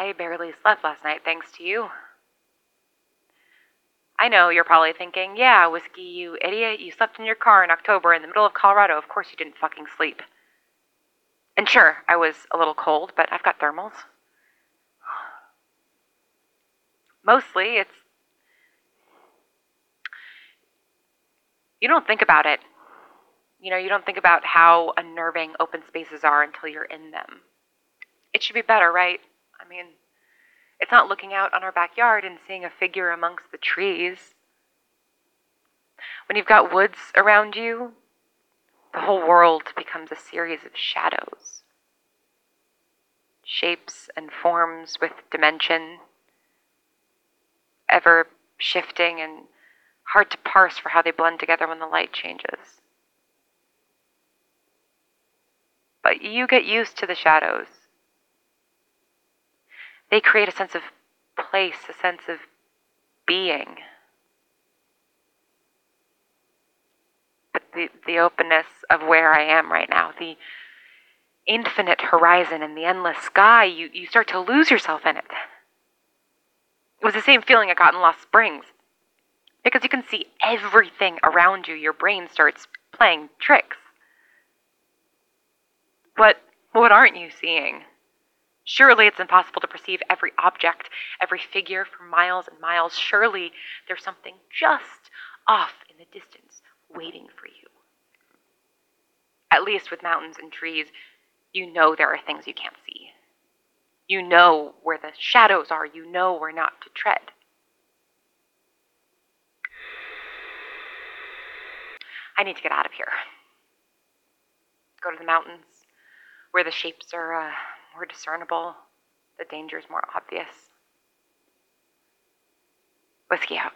I barely slept last night thanks to you. I know you're probably thinking, yeah, Whiskey, you idiot, you slept in your car in October in the middle of Colorado. Of course you didn't fucking sleep. And sure, I was a little cold, but I've got thermals. Mostly, it's. You don't think about it. You know, you don't think about how unnerving open spaces are until you're in them. It should be better, right? I mean, it's not looking out on our backyard and seeing a figure amongst the trees. When you've got woods around you, the whole world becomes a series of shadows. Shapes and forms with dimension, ever shifting and hard to parse for how they blend together when the light changes. But you get used to the shadows. They create a sense of place, a sense of being. But the, the openness of where I am right now, the infinite horizon and the endless sky, you, you start to lose yourself in it. It was the same feeling I got in Lost Springs. Because you can see everything around you, your brain starts playing tricks. But what aren't you seeing? Surely it's impossible to perceive every object, every figure for miles and miles. Surely there's something just off in the distance waiting for you. At least with mountains and trees, you know there are things you can't see. You know where the shadows are, you know where not to tread. I need to get out of here. Go to the mountains where the shapes are uh, more discernible, the danger is more obvious. Whiskey out.